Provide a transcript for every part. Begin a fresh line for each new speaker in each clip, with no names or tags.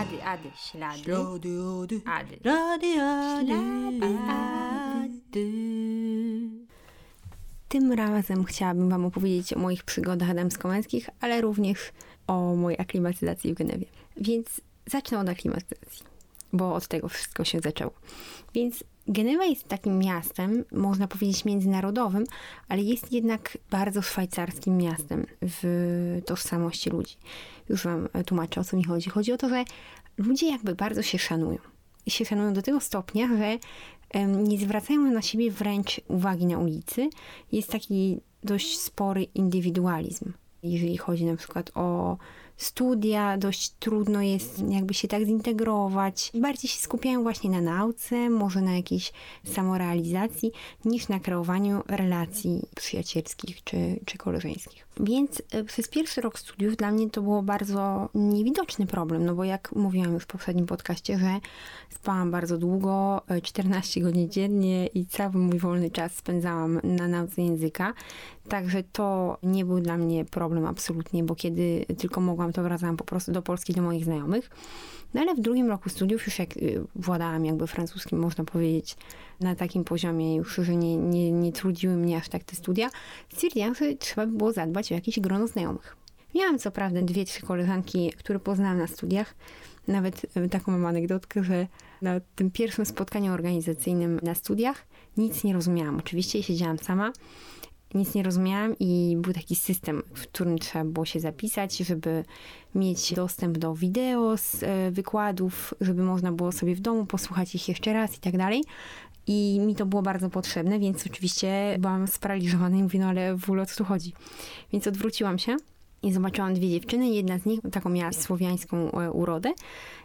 Ady, ady, ślady.
Ślady, ady,
Ady.
rady, ady,
Ślady,
ady.
Tym razem chciałabym Wam opowiedzieć o moich przygodach damsko-męskich, ale również o mojej aklimatyzacji w Genewie. Więc zacznę od aklimatyzacji, bo od tego wszystko się zaczęło. Więc Genewa jest takim miastem, można powiedzieć międzynarodowym, ale jest jednak bardzo szwajcarskim miastem w tożsamości ludzi. Już Wam tłumaczę, o co mi chodzi. Chodzi o to, że ludzie jakby bardzo się szanują. I się szanują do tego stopnia, że nie zwracają na siebie wręcz uwagi na ulicy. Jest taki dość spory indywidualizm. Jeżeli chodzi na przykład o studia, dość trudno jest jakby się tak zintegrować. Bardziej się skupiają właśnie na nauce, może na jakiejś samorealizacji, niż na kreowaniu relacji przyjacielskich czy, czy koleżeńskich. Więc e, przez pierwszy rok studiów dla mnie to było bardzo niewidoczny problem, no bo jak mówiłam już w poprzednim podcaście, że spałam bardzo długo, e, 14 godzin dziennie i cały mój wolny czas spędzałam na nauce języka. Także to nie był dla mnie problem absolutnie, bo kiedy tylko mogłam, to wracałam po prostu do Polski do moich znajomych. No ale w drugim roku studiów już jak y, władałam jakby francuskim, można powiedzieć, na takim poziomie już, że nie, nie, nie trudziły mnie aż tak te studia, stwierdziłam, że trzeba by było zadbać o jakieś grono znajomych. Miałam co prawda dwie, trzy koleżanki, które poznałam na studiach. Nawet y, taką mam anegdotkę, że na tym pierwszym spotkaniu organizacyjnym na studiach nic nie rozumiałam. Oczywiście siedziałam sama, nic nie rozumiałam i był taki system, w którym trzeba było się zapisać, żeby mieć dostęp do wideo z e, wykładów, żeby można było sobie w domu posłuchać ich jeszcze raz i tak dalej. I mi to było bardzo potrzebne, więc oczywiście byłam sparaliżowana i mówię, no ale w ogóle o co tu chodzi? Więc odwróciłam się i zobaczyłam dwie dziewczyny. Jedna z nich taką miała słowiańską e, urodę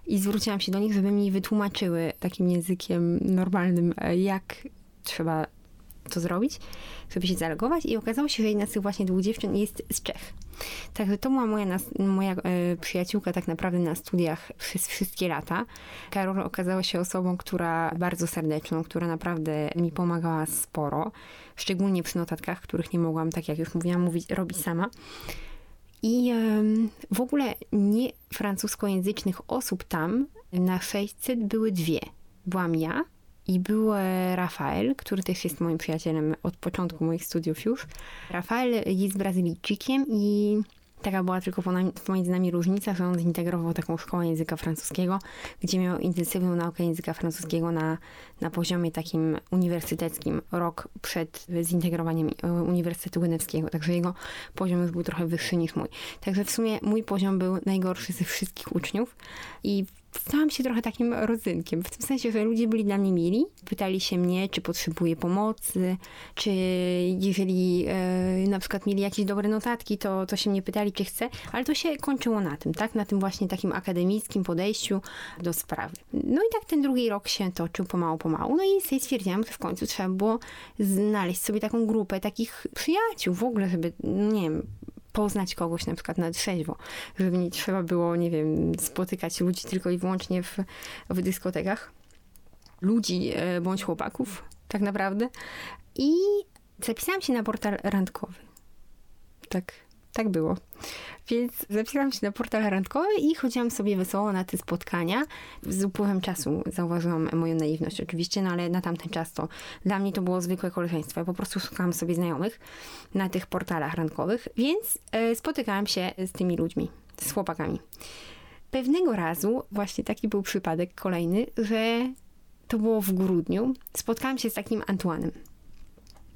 i zwróciłam się do nich, żeby mi wytłumaczyły takim językiem normalnym, e, jak trzeba to zrobić, żeby się zalogować i okazało się, że jedna z tych właśnie dwóch dziewczyn jest z Czech. Także to była moja, moja e, przyjaciółka tak naprawdę na studiach przez wszystkie lata. Karol okazała się osobą, która bardzo serdeczną, która naprawdę mi pomagała sporo, szczególnie przy notatkach, których nie mogłam, tak jak już mówiłam, mówić, robić sama. I w ogóle nie francuskojęzycznych osób tam na 600 były dwie. Byłam ja i był e, Rafael, który też jest moim przyjacielem od początku moich studiów już. Rafael jest Brazylijczykiem i taka była tylko pomiędzy nami różnica, że on zintegrował taką szkołę języka francuskiego, gdzie miał intensywną naukę języka francuskiego na, na poziomie takim uniwersyteckim, rok przed zintegrowaniem e, Uniwersytetu Genewskiego, także jego poziom już był trochę wyższy niż mój. Także w sumie mój poziom był najgorszy ze wszystkich uczniów i stałam się trochę takim rodzynkiem, w tym sensie, że ludzie byli dla mnie mili, pytali się mnie, czy potrzebuję pomocy, czy jeżeli e, na przykład mieli jakieś dobre notatki, to, to się mnie pytali, czy chcę, ale to się kończyło na tym, tak? Na tym właśnie takim akademickim podejściu do sprawy. No i tak ten drugi rok się toczył pomału, pomału, no i sobie stwierdziłam, że w końcu trzeba było znaleźć sobie taką grupę takich przyjaciół w ogóle, żeby, no nie wiem, poznać kogoś na przykład na trzeźwo, żeby nie trzeba było, nie wiem, spotykać ludzi tylko i wyłącznie w, w dyskotekach. Ludzi e, bądź chłopaków, tak naprawdę. I zapisałam się na portal randkowy. Tak, tak było. Więc zapisałam się na portal randkowy i chodziłam sobie wesoło na te spotkania. Z upływem czasu zauważyłam moją naiwność oczywiście, no ale na tamten czas to dla mnie to było zwykłe koleżeństwo. Ja po prostu szukałam sobie znajomych na tych portalach randkowych, więc e, spotykałam się z tymi ludźmi, z chłopakami. Pewnego razu właśnie taki był przypadek kolejny, że to było w grudniu. Spotkałam się z takim Antoinem.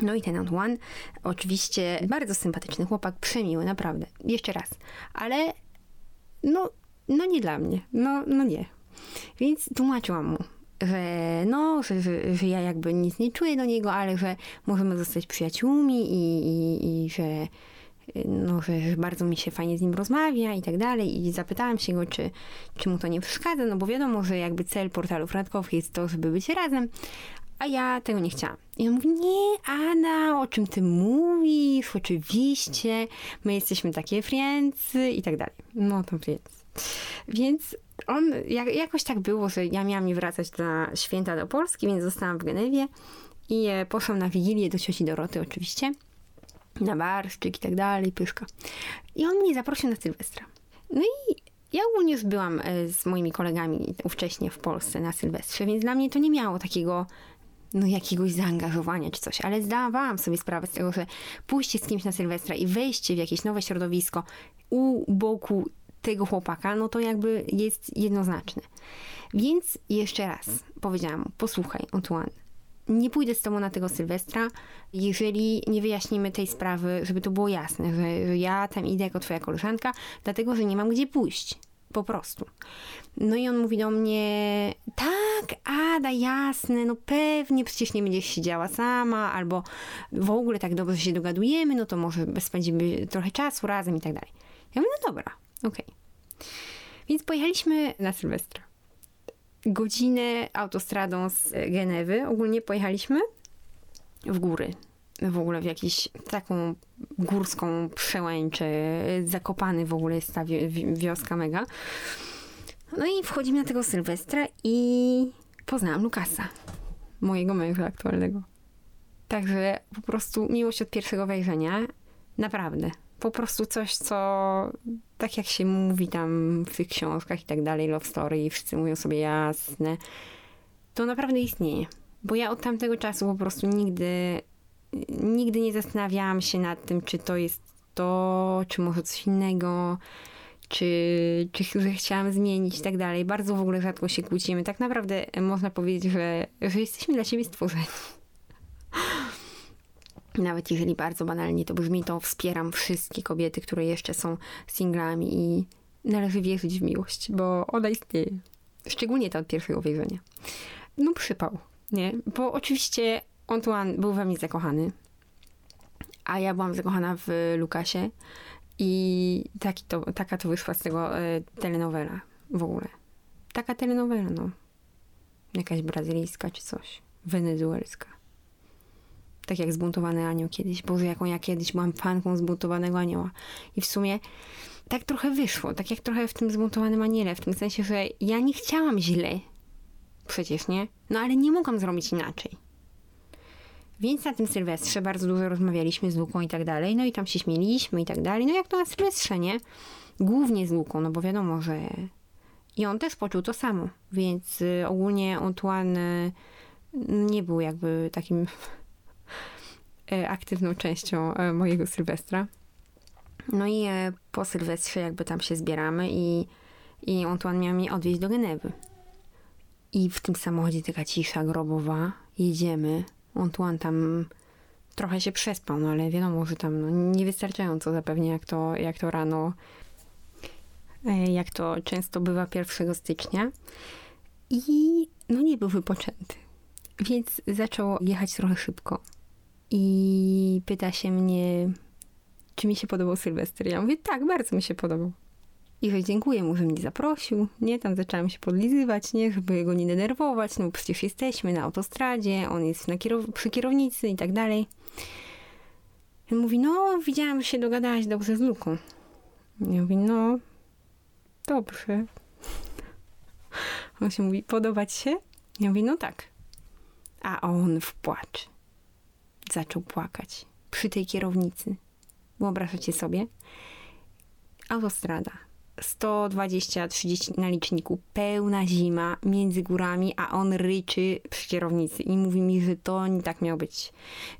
No i ten Antoine, oczywiście bardzo sympatyczny chłopak, przemiły, naprawdę. Jeszcze raz. Ale no, no nie dla mnie. No, no nie. Więc tłumaczyłam mu, że no, że, że, że ja jakby nic nie czuję do niego, ale że możemy zostać przyjaciółmi i, i, i że no, że, bardzo mi się fajnie z nim rozmawia i tak dalej. I zapytałam się go, czy, czy mu to nie przeszkadza, no bo wiadomo, że jakby cel portalów randkowych jest to, żeby być razem, a ja tego nie chciałam. I on mówi, nie, Ana, o czym ty mówisz? Oczywiście, my jesteśmy takie friendsy i tak dalej. No to więc. Więc on, jak, jakoś tak było, że ja miałam nie wracać na święta do Polski, więc zostałam w Genewie i e, poszłam na Wigilię do cioci Doroty oczywiście, na barszczyk i tak dalej, pyszka. I on mnie zaprosił na Sylwestra. No i Ja ogólnie już byłam e, z moimi kolegami ówcześnie w Polsce na Sylwestrze, więc dla mnie to nie miało takiego no, jakiegoś zaangażowania czy coś, ale zdawałam sobie sprawę z tego, że pójście z kimś na Sylwestra i wejście w jakieś nowe środowisko u boku tego chłopaka, no to jakby jest jednoznaczne. Więc jeszcze raz powiedziałam mu, posłuchaj, Antoine, nie pójdę z tobą na tego Sylwestra, jeżeli nie wyjaśnimy tej sprawy, żeby to było jasne, że, że ja tam idę jako twoja koleżanka, dlatego, że nie mam gdzie pójść. Po prostu. No i on mówi do mnie, tak, Ada, jasne, no pewnie, przecież nie będziesz siedziała sama, albo w ogóle tak dobrze się dogadujemy, no to może spędzimy trochę czasu razem i tak dalej. Ja mówię, no dobra, okej. Okay. Więc pojechaliśmy na Sylwestra. Godzinę autostradą z Genewy. Ogólnie pojechaliśmy w góry. W ogóle w jakąś taką górską przełęczę. Zakopany w ogóle jest ta wioska mega. No i wchodzimy na tego Sylwestra i poznałam Lukasa. Mojego męża aktualnego. Także po prostu miłość od pierwszego wejrzenia. Naprawdę po prostu coś, co tak jak się mówi tam w tych książkach i tak dalej, love story i wszyscy mówią sobie jasne, to naprawdę istnieje. Bo ja od tamtego czasu po prostu nigdy, nigdy nie zastanawiałam się nad tym, czy to jest to, czy może coś innego, czy, czy chciałam zmienić i tak dalej. Bardzo w ogóle rzadko się kłócimy. Tak naprawdę można powiedzieć, że, że jesteśmy dla siebie stworzeni. Nawet jeżeli bardzo banalnie to brzmi, to wspieram wszystkie kobiety, które jeszcze są singlami i należy wierzyć w miłość, bo ona istnieje. Szczególnie ta od pierwszego wejrzenia. No przypał, nie? Bo oczywiście Antoine był we mnie zakochany, a ja byłam zakochana w Lukasie i taki to, taka to wyszła z tego e, telenowela w ogóle. Taka telenowela, no. Jakaś brazylijska czy coś. Wenezuelska. Tak jak zbuntowany anioł kiedyś. Boże, jaką ja kiedyś byłam fanką zbuntowanego anioła. I w sumie tak trochę wyszło. Tak jak trochę w tym zbuntowanym aniele. W tym sensie, że ja nie chciałam źle. Przecież, nie? No ale nie mogłam zrobić inaczej. Więc na tym Sylwestrze bardzo dużo rozmawialiśmy z Luką i tak dalej. No i tam się śmieliśmy i tak dalej. No jak to na Sylwestrze, nie? Głównie z Luką, no bo wiadomo, że... I on też poczuł to samo. Więc y, ogólnie Antoine y, nie był jakby takim E, aktywną częścią e, mojego Sylwestra. No i e, po Sylwestrze jakby tam się zbieramy i, i Antoine miał mnie odwieźć do Genewy. I w tym samochodzie taka cisza grobowa. Jedziemy. Antoine tam trochę się przespał, no ale wiadomo, że tam no, niewystarczająco zapewnie jak to, jak to rano, jak to często bywa 1 stycznia. I no nie był wypoczęty. Więc zaczął jechać trochę szybko i pyta się mnie, czy mi się podobał Sylwester. Ja mówię, tak, bardzo mi się podobał. I że dziękuję mu, że mnie zaprosił, nie? Tam zaczęłam się podlizywać, nie? Żeby go nie denerwować, no przecież jesteśmy na autostradzie, on jest na kierow- przy kierownicy i tak dalej. I mówi, no widziałam, że się dogadałaś dobrze z Luką. Ja mówię, no dobrze. On się mówi, podobać się? Ja mówię, no tak. A on w płacz zaczął płakać przy tej kierownicy. Wyobrażacie sobie? Autostrada. 120-30 na liczniku, pełna zima między górami, a on ryczy przy kierownicy i mówi mi, że to nie tak miało być,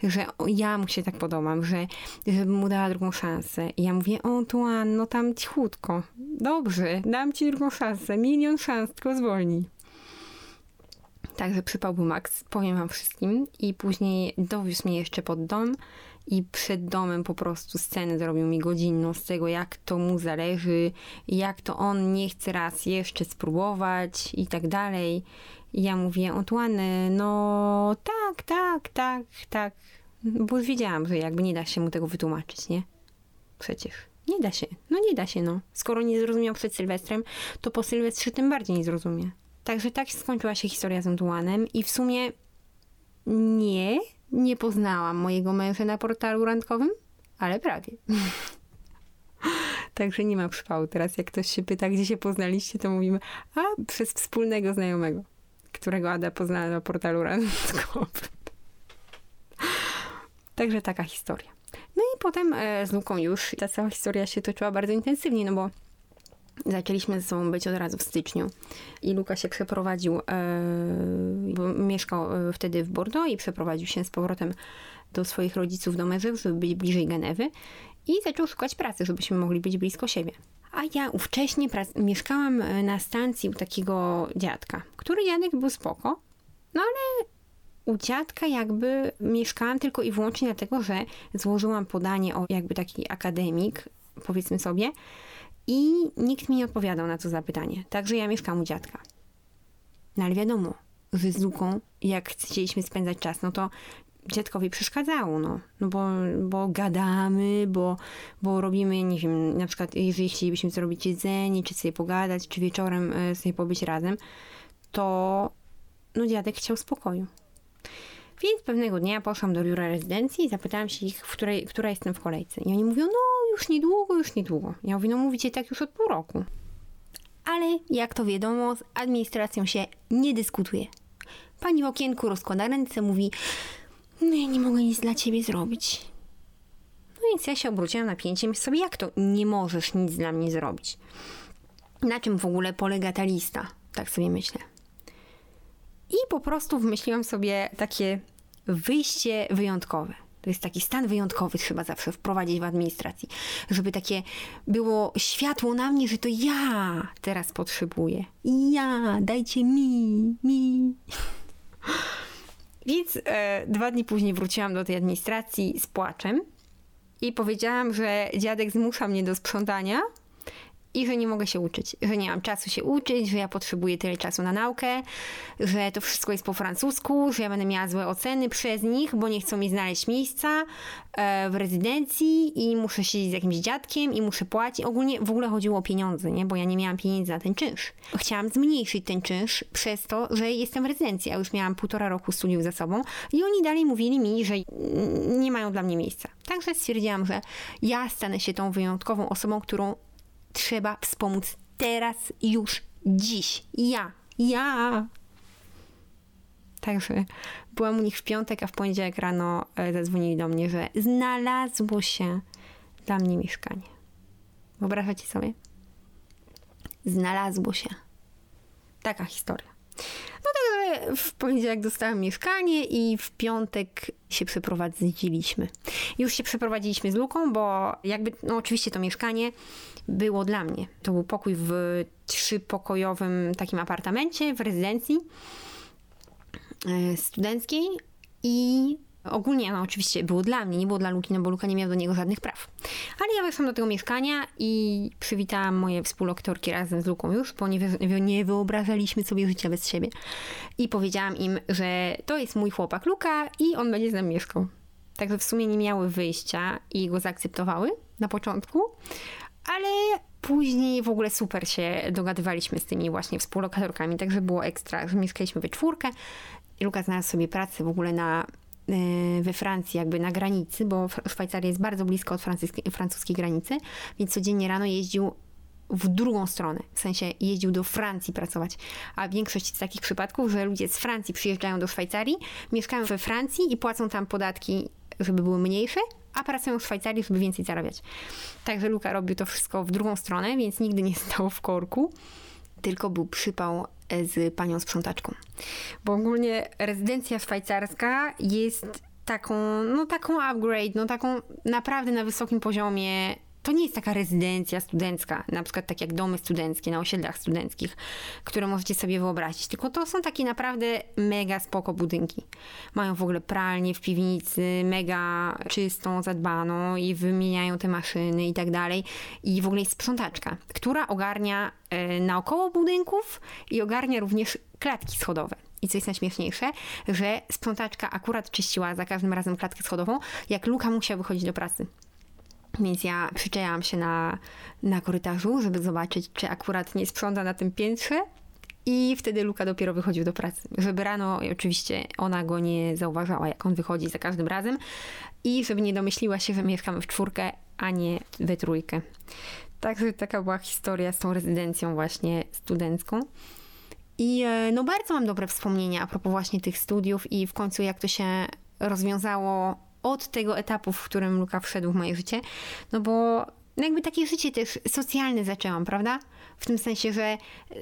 że ja mu się tak podobam, że żebym mu dała drugą szansę. I ja mówię, o Tuan, no tam cichutko, dobrze, dam ci drugą szansę, milion szans, tylko zwolnij. Także przypałby Max, powiem wam wszystkim. I później dowiózł mnie jeszcze pod dom i przed domem po prostu scenę zrobił mi godzinną z tego, jak to mu zależy, jak to on nie chce raz jeszcze spróbować i tak dalej. I ja mówię, Antoine, no tak, tak, tak, tak. Bo wiedziałam, że jakby nie da się mu tego wytłumaczyć, nie? Przecież. Nie da się. No nie da się, no. Skoro nie zrozumiał przed Sylwestrem, to po Sylwestrze tym bardziej nie zrozumie. Także tak skończyła się historia z Antuanem i w sumie nie, nie poznałam mojego męża na portalu randkowym, ale prawie. Także nie ma przypału. Teraz jak ktoś się pyta, gdzie się poznaliście, to mówimy, a przez wspólnego znajomego, którego Ada poznała na portalu randkowym. Także taka historia. No i potem e, z Luką już ta cała historia się toczyła bardzo intensywnie, no bo Zaczęliśmy ze sobą być od razu w styczniu i Luka się przeprowadził, e, mieszkał e, wtedy w Bordeaux i przeprowadził się z powrotem do swoich rodziców do Mezów, żeby być bliżej Genewy i zaczął szukać pracy, żebyśmy mogli być blisko siebie. A ja ówcześnie mieszkałam e, na stacji u takiego dziadka, który dziadek był spoko, no ale u dziadka jakby mieszkałam tylko i wyłącznie dlatego, że złożyłam podanie o jakby taki akademik, powiedzmy sobie, i nikt mi nie odpowiadał na to zapytanie. Także ja mieszkam u dziadka. No ale wiadomo, że z Luką, jak chcieliśmy spędzać czas, no to dziadkowi przeszkadzało, no. No bo, bo gadamy, bo, bo robimy, nie wiem, na przykład jeżeli chcielibyśmy zrobić jedzenie, czy sobie pogadać, czy wieczorem e, sobie pobyć razem, to no dziadek chciał spokoju. Więc pewnego dnia poszłam do biura rezydencji i zapytałam się ich, w której, która jestem w kolejce. I oni mówią, no już niedługo, już niedługo. Ja mówię, no mówicie tak już od pół roku. Ale jak to wiadomo, z administracją się nie dyskutuje. Pani w okienku rozkłada ręce, mówi, no ja nie mogę nic dla ciebie zrobić. No więc ja się obróciłam napięciem sobie, jak to nie możesz nic dla mnie zrobić? Na czym w ogóle polega ta lista? Tak sobie myślę. I po prostu wymyśliłam sobie takie wyjście wyjątkowe. To jest taki stan wyjątkowy, trzeba zawsze wprowadzić w administracji, żeby takie było światło na mnie, że to ja teraz potrzebuję. Ja, dajcie mi, mi. Więc e, dwa dni później wróciłam do tej administracji z płaczem i powiedziałam, że dziadek zmusza mnie do sprzątania i że nie mogę się uczyć, że nie mam czasu się uczyć, że ja potrzebuję tyle czasu na naukę, że to wszystko jest po francusku, że ja będę miała złe oceny przez nich, bo nie chcą mi znaleźć miejsca e, w rezydencji i muszę siedzieć z jakimś dziadkiem i muszę płacić. Ogólnie w ogóle chodziło o pieniądze, nie? bo ja nie miałam pieniędzy na ten czynsz. Chciałam zmniejszyć ten czynsz przez to, że jestem w rezydencji, a już miałam półtora roku studiów za sobą i oni dalej mówili mi, że nie mają dla mnie miejsca. Także stwierdziłam, że ja stanę się tą wyjątkową osobą, którą trzeba wspomóc teraz, już, dziś. Ja, ja. Także byłam u nich w piątek, a w poniedziałek rano e, zadzwonili do mnie, że znalazło się dla mnie mieszkanie. Wyobrażacie sobie? Znalazło się. Taka historia. W poniedziałek dostałam mieszkanie i w piątek się przeprowadziliśmy. Już się przeprowadziliśmy z Luką, bo jakby, no oczywiście to mieszkanie było dla mnie. To był pokój w trzypokojowym takim apartamencie w rezydencji e, studenckiej i ogólnie no oczywiście było dla mnie, nie było dla Luki, no bo Luka nie miał do niego żadnych praw. Ale ja weszłam do tego mieszkania i przywitałam moje współlokatorki razem z Luką już, bo nie, nie wyobrażaliśmy sobie życia bez siebie. I powiedziałam im, że to jest mój chłopak Luka i on będzie z nami mieszkał. Także w sumie nie miały wyjścia i go zaakceptowały na początku, ale później w ogóle super się dogadywaliśmy z tymi właśnie współlokatorkami, także było ekstra, że mieszkaliśmy we czwórkę Luka znalazł sobie pracę w ogóle na, we Francji, jakby na granicy, bo Szwajcaria jest bardzo blisko od francuskiej, francuskiej granicy, więc codziennie rano jeździł w drugą stronę, w sensie jeździł do Francji pracować. A większość z takich przypadków, że ludzie z Francji przyjeżdżają do Szwajcarii, mieszkają we Francji i płacą tam podatki, żeby były mniejsze, a pracują w Szwajcarii, żeby więcej zarabiać. Także Luka robił to wszystko w drugą stronę, więc nigdy nie stał w korku, tylko był przypał e, z panią sprzątaczką. Bo ogólnie rezydencja szwajcarska jest taką, no taką upgrade, no taką naprawdę na wysokim poziomie. To nie jest taka rezydencja studencka, na przykład tak jak domy studenckie na osiedlach studenckich, które możecie sobie wyobrazić, tylko to są takie naprawdę mega spoko budynki. Mają w ogóle pralnię w piwnicy, mega czystą, zadbaną i wymieniają te maszyny i tak dalej. I w ogóle jest sprzątaczka, która ogarnia e, naokoło budynków i ogarnia również klatki schodowe. I co jest najśmieszniejsze, że sprzątaczka akurat czyściła za każdym razem klatkę schodową, jak Luka musiał wychodzić do pracy. Więc ja przyczajałam się na, na korytarzu, żeby zobaczyć, czy akurat nie sprząta na tym piętrze. I wtedy Luka dopiero wychodził do pracy. Żeby rano, oczywiście ona go nie zauważała, jak on wychodzi za każdym razem. I żeby nie domyśliła się, że mieszkamy w czwórkę, a nie we trójkę. Także taka była historia z tą rezydencją właśnie studencką. I e, no bardzo mam dobre wspomnienia a propos właśnie tych studiów i w końcu jak to się rozwiązało od tego etapu, w którym Luka wszedł w moje życie. No bo no jakby takie życie też socjalne zaczęłam, prawda? W tym sensie, że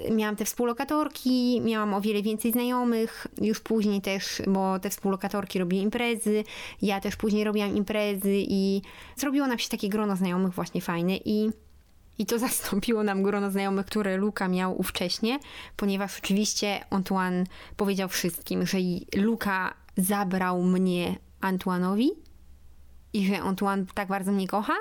y, miałam te współlokatorki, miałam o wiele więcej znajomych, już później też, bo te współlokatorki robiły imprezy, ja też później robiłam imprezy i zrobiło nam się takie grono znajomych właśnie fajne i i to zastąpiło nam grono znajomych, które Luka miał ówcześnie, ponieważ oczywiście Antoine powiedział wszystkim, że Luka zabrał mnie Antoine'owi i że Antoine tak bardzo mnie kocha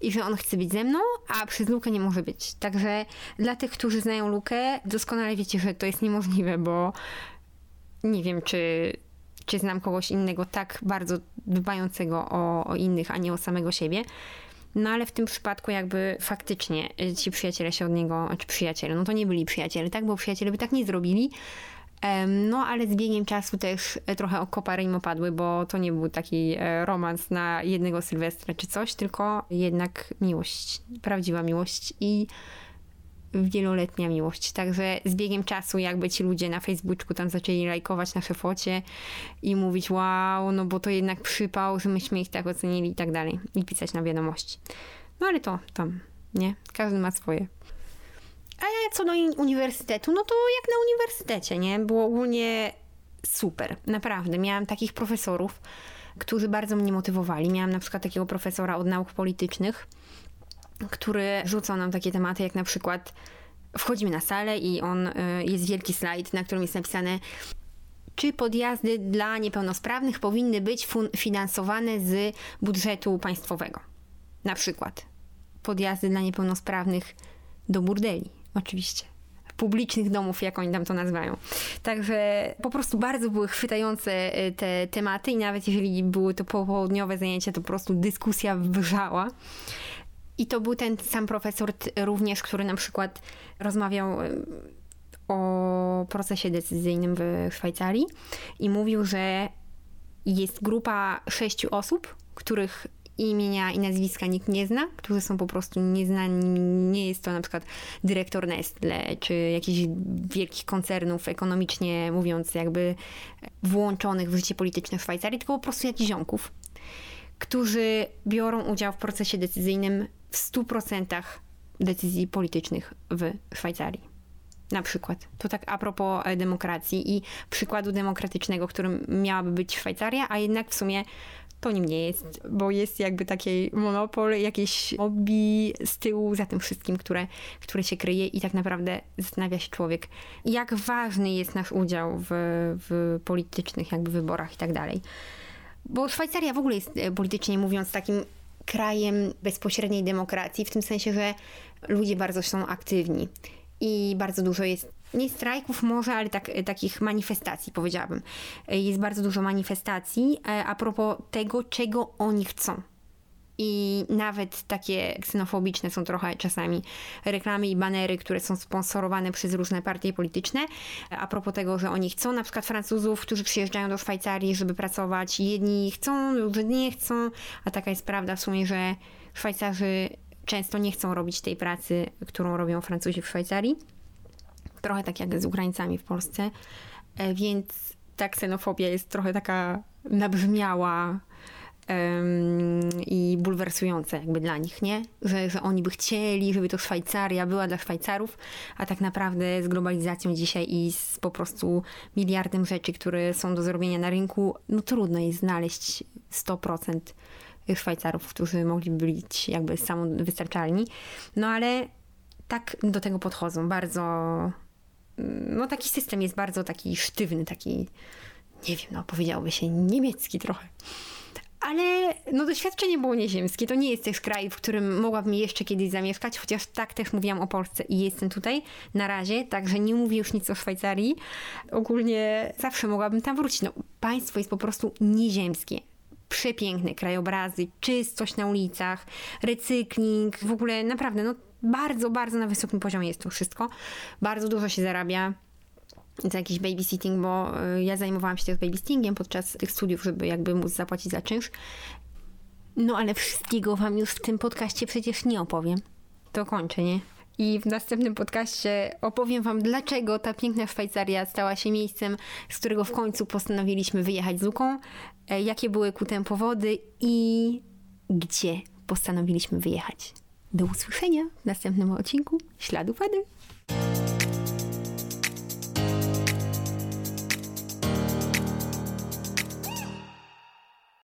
i że on chce być ze mną, a przez Lukę nie może być. Także dla tych, którzy znają Lukę, doskonale wiecie, że to jest niemożliwe, bo nie wiem, czy, czy znam kogoś innego tak bardzo dbającego o, o innych, a nie o samego siebie. No ale w tym przypadku jakby faktycznie ci przyjaciele się od niego, czy przyjaciele, no to nie byli przyjaciele, tak? Bo przyjaciele by tak nie zrobili. No, ale z biegiem czasu też trochę o kopary im opadły, bo to nie był taki e, romans na jednego Sylwestra czy coś, tylko jednak miłość, prawdziwa miłość i wieloletnia miłość. Także z biegiem czasu jakby ci ludzie na Facebooku tam zaczęli lajkować nasze focie i mówić wow, no bo to jednak przypał, że myśmy ich tak ocenili i tak dalej. I pisać na wiadomości. No ale to tam, nie? Każdy ma swoje. A co do uniwersytetu, no to jak na uniwersytecie, nie? Było ogólnie super, naprawdę. Miałam takich profesorów, którzy bardzo mnie motywowali. Miałam na przykład takiego profesora od nauk politycznych, który rzucał nam takie tematy, jak na przykład wchodzimy na salę i on, y, jest wielki slajd, na którym jest napisane czy podjazdy dla niepełnosprawnych powinny być finansowane z budżetu państwowego. Na przykład podjazdy dla niepełnosprawnych do burdeli, oczywiście. Publicznych domów, jak oni tam to nazywają. Także po prostu bardzo były chwytające y, te tematy, i nawet jeżeli były to popołudniowe zajęcia, to po prostu dyskusja wrzała. I to był ten sam profesor również, który na przykład rozmawiał o procesie decyzyjnym w Szwajcarii i mówił, że jest grupa sześciu osób, których imienia i nazwiska nikt nie zna, którzy są po prostu nieznani. Nie jest to na przykład dyrektor Nestle, czy jakichś wielkich koncernów ekonomicznie mówiąc jakby włączonych w życie polityczne w Szwajcarii, tylko po prostu jakichś ziomków, którzy biorą udział w procesie decyzyjnym w 100% decyzji politycznych w Szwajcarii. Na przykład. To tak a propos e, demokracji i przykładu demokratycznego, którym miałaby być Szwajcaria, a jednak w sumie to nim nie jest, bo jest jakby taki monopol, jakieś hobby z tyłu za tym wszystkim, które, które się kryje i tak naprawdę zastanawia się człowiek, jak ważny jest nasz udział w, w politycznych jakby wyborach i tak dalej. Bo Szwajcaria w ogóle jest e, politycznie mówiąc takim krajem bezpośredniej demokracji, w tym sensie, że ludzie bardzo są aktywni i bardzo dużo jest nie strajków może, ale tak, takich manifestacji, powiedziałabym. Jest bardzo dużo manifestacji e, a propos tego, czego oni chcą. I nawet takie ksenofobiczne są trochę czasami reklamy i banery, które są sponsorowane przez różne partie polityczne. A propos tego, że oni chcą na przykład Francuzów, którzy przyjeżdżają do Szwajcarii, żeby pracować. Jedni chcą, drudzy nie chcą, a taka jest prawda w sumie, że Szwajcarzy często nie chcą robić tej pracy, którą robią Francuzi w Szwajcarii. Trochę tak jak z Ukraińcami w Polsce. E, więc ta ksenofobia jest trochę taka nabrzmiała, i bulwersujące jakby dla nich, nie? Że, że oni by chcieli, żeby to Szwajcaria była dla Szwajcarów, a tak naprawdę z globalizacją dzisiaj i z po prostu miliardem rzeczy, które są do zrobienia na rynku, no trudno jest znaleźć 100% Szwajcarów, którzy mogliby być jakby samowystarczalni. No ale tak do tego podchodzą. Bardzo, no taki system jest bardzo taki sztywny, taki, nie wiem, no powiedziałoby się niemiecki trochę ale no doświadczenie było nieziemskie. To nie jest też kraj, w którym mogłabym jeszcze kiedyś zamieszkać, chociaż tak też mówiłam o Polsce i jestem tutaj na razie, także nie mówię już nic o Szwajcarii. Ogólnie zawsze mogłabym tam wrócić. No, państwo jest po prostu nieziemskie przepiękne krajobrazy, czystość na ulicach, recykling, w ogóle naprawdę, no bardzo, bardzo na wysokim poziomie jest to wszystko. Bardzo dużo się zarabia za jakiś babysitting, bo y, ja zajmowałam się też babysittingiem podczas tych studiów, żeby jakby móc zapłacić za czynsz. No ale wszystkiego wam już w tym podcaście przecież nie opowiem. To kończę, nie? I w następnym podcaście opowiem Wam, dlaczego ta piękna Szwajcaria stała się miejscem, z którego w końcu postanowiliśmy wyjechać z Luką, e, jakie były ku temu powody i gdzie postanowiliśmy wyjechać. Do usłyszenia w następnym odcinku Śladu Wady.